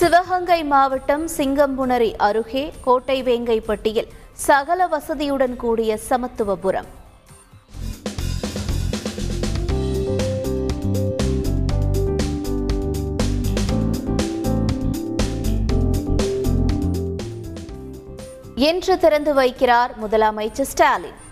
சிவகங்கை மாவட்டம் சிங்கம்புணரி அருகே கோட்டை வேங்கைப்பட்டியில் சகல வசதியுடன் கூடிய சமத்துவபுரம். என்று திறந்து வைக்கிறார் முதலமைச்சர் ஸ்டாலின்.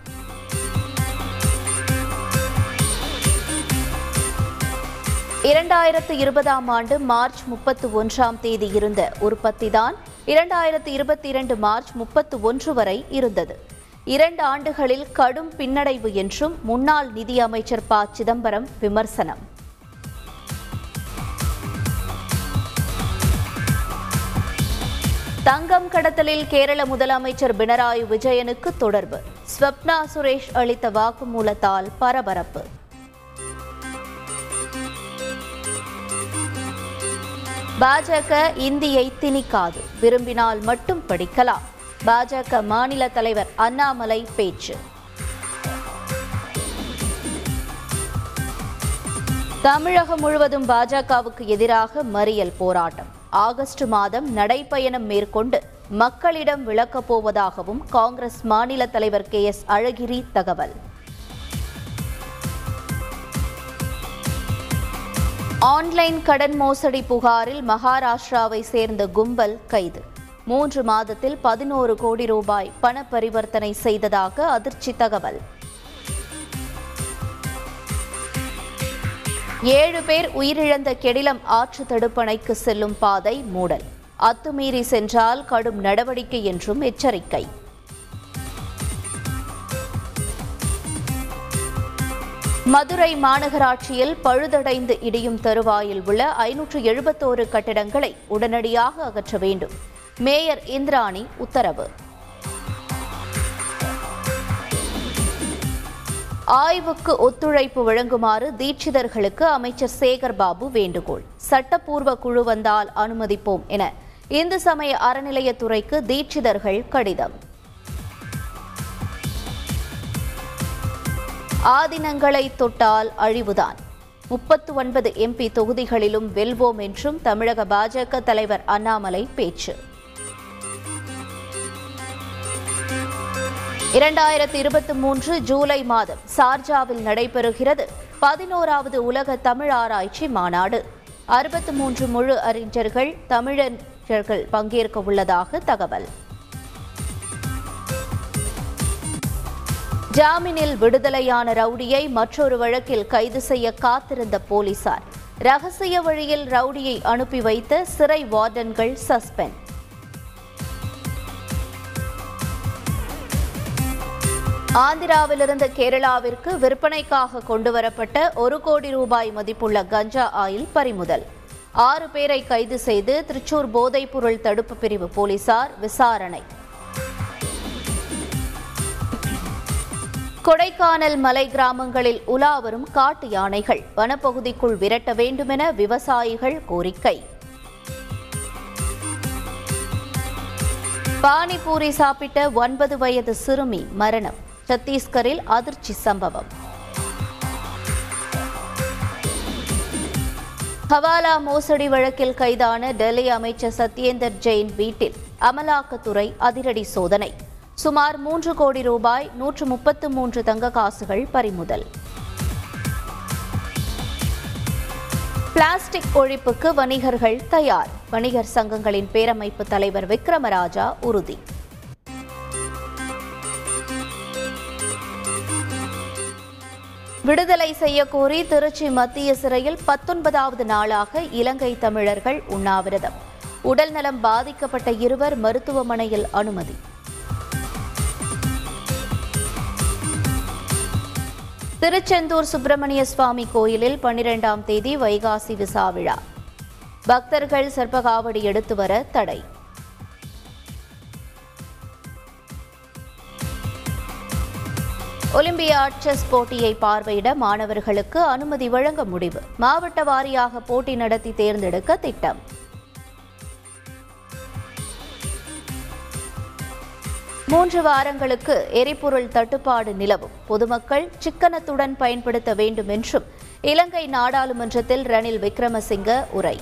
இரண்டாயிரத்து இருபதாம் ஆண்டு மார்ச் முப்பத்து ஒன்றாம் தேதி இருந்த உற்பத்தி தான் இரண்டாயிரத்து இருபத்தி இரண்டு மார்ச் முப்பத்து ஒன்று வரை இருந்தது. இரண்டு ஆண்டுகளில் கடும் பின்னடைவு என்றும் முன்னாள் நிதியமைச்சர் ப. சிதம்பரம் விமர்சனம். தங்கம் கடத்தலில் கேரள முதலமைச்சர் பினராயி விஜயனுக்கு தொடர்பு. ஸ்வப்னா சுரேஷ் அளித்த வாக்குமூலத்தால் பரபரப்பு. பாஜக இந்தியை திணிக்காது. விரும்பினால் மட்டும் படிக்கலாம். பாஜக மாநில தலைவர் அண்ணாமலை பேச்சு. தமிழகம் முழுவதும் பாஜகவுக்கு எதிராக மறியல் போராட்டம். ஆகஸ்ட் மாதம் நடைப்பயணம் மேற்கொண்டு மக்களிடம் விளக்கப் போவதாகவும் காங்கிரஸ் மாநில தலைவர் கே எஸ் அழகிரி தகவல். ஆன்லைன் கடன் மோசடி புகாரில் மகாராஷ்டிராவை சேர்ந்த கும்பல் கைது. மூன்று மாதத்தில் பதினோரு கோடி ரூபாய் பண பரிவர்த்தனை செய்ததாக அதிர்ச்சி தகவல். ஏழு பேர் உயிரிழந்த கெடிலம் ஆற்று தடுப்பணைக்கு செல்லும் பாதை மூடல். அத்துமீறி சென்றால் கடும் நடவடிக்கை என்றும் எச்சரிக்கை. மதுரை மாநகராட்சியில் பழுதடைந்து இடியும் தருவாயில் உள்ள ஐநூற்று எழுபத்தோரு கட்டிடங்களை உடனடியாக அகற்ற வேண்டும். மேயர் இந்திராணி உத்தரவு. ஆய்வுக்கு ஒத்துழைப்பு வழங்குமாறு தீட்சிதர்களுக்கு அமைச்சர் சேகர் பாபு வேண்டுகோள். சட்டப்பூர்வ குழு வந்தால் அனுமதிப்போம் என இந்து சமய அறநிலையத்துறைக்கு தீட்சிதர்கள் கடிதம். ஆதினங்களை தொட்டால் அழிவுதான். முப்பத்து ஒன்பது எம்பி தொகுதிகளிலும் வெல்வோம் என்றும் தமிழக பாஜக தலைவர் அண்ணாமலை பேச்சு. இரண்டாயிரத்தி இருபத்தி மூன்று ஜூலை மாதம் சார்ஜாவில் நடைபெறுகிறது பதினோராவது உலக தமிழ் ஆராய்ச்சி மாநாடு. அறுபத்து மூன்று முழு அறிஞர்கள் தமிழறிஞர்கள் பங்கேற்க உள்ளதாக தகவல். ஜாமீனில் விடுதலையான ரவுடியை மற்றொரு வழக்கில் கைது செய்ய காத்திருந்த போலீசார். ரகசிய வழியில் ரவுடியை அனுப்பி வைத்த சிறை வார்டன்கள் சஸ்பெண்ட். ஆந்திராவிலிருந்து கேரளாவிற்கு விற்பனைக்காக கொண்டுவரப்பட்ட ஒரு கோடி ரூபாய் மதிப்புள்ள கஞ்சா ஆயில் பறிமுதல். ஆறு பேரை கைது செய்து திருச்சூர் போதைப்பொருள் தடுப்பு பிரிவு போலீசார் விசாரணை. கொடைக்கானல் மலை கிராமங்களில் உலாவரும் காட்டு யானைகள் வனப்பகுதிக்குள் விரட்ட வேண்டுமென விவசாயிகள் கோரிக்கை. பானிபூரி சாப்பிட்ட ஒன்பது வயது சிறுமி மரணம். சத்தீஸ்கரில் அதிர்ச்சி சம்பவம். ஹவாலா மோசடி வழக்கில் கைதான டெல்லி அமைச்சர் சத்யேந்தர் ஜெயின் வீட்டில் அமலாக்கத்துறை அதிரடி சோதனை. சுமார் மூன்று கோடி ரூபாய் நூற்று முப்பத்து மூன்று தங்க காசுகள் பறிமுதல். பிளாஸ்டிக் ஒழிப்புக்கு வணிகர்கள் தயார். வணிகர் சங்கங்களின் பேரமைப்பு தலைவர் விக்ரமராஜா உறுதி. விடுதலை செய்யக்கோரி திருச்சி மத்திய சிறையில் பத்தொன்பதாவது நாளாக இலங்கை தமிழர்கள் உண்ணாவிரதம். உடல்நலம் பாதிக்கப்பட்ட இருவர் மருத்துவமனையில் அனுமதி. திருச்செந்தூர் சுப்பிரமணிய சுவாமி கோயிலில் பன்னிரெண்டாம் தேதி வைகாசி விசா விழா. பக்தர்கள் சர்ப்பகாவடி எடுத்து வர தடை. ஒலிம்பியாட் செஸ் போட்டியை பார்வையிட மாணவர்களுக்கு அனுமதி வழங்க முடிவு. மாவட்ட வாரியாக போட்டி நடத்தி தேர்ந்தெடுக்க திட்டம். மூன்று வாரங்களுக்கு எரிபொருள் தட்டுப்பாடு நிலவும். பொதுமக்கள் சிக்கனத்துடன் பயன்படுத்த வேண்டும் என்றும் இலங்கை நாடாளுமன்றத்தில் ரணில் விக்ரமசிங்க உரை.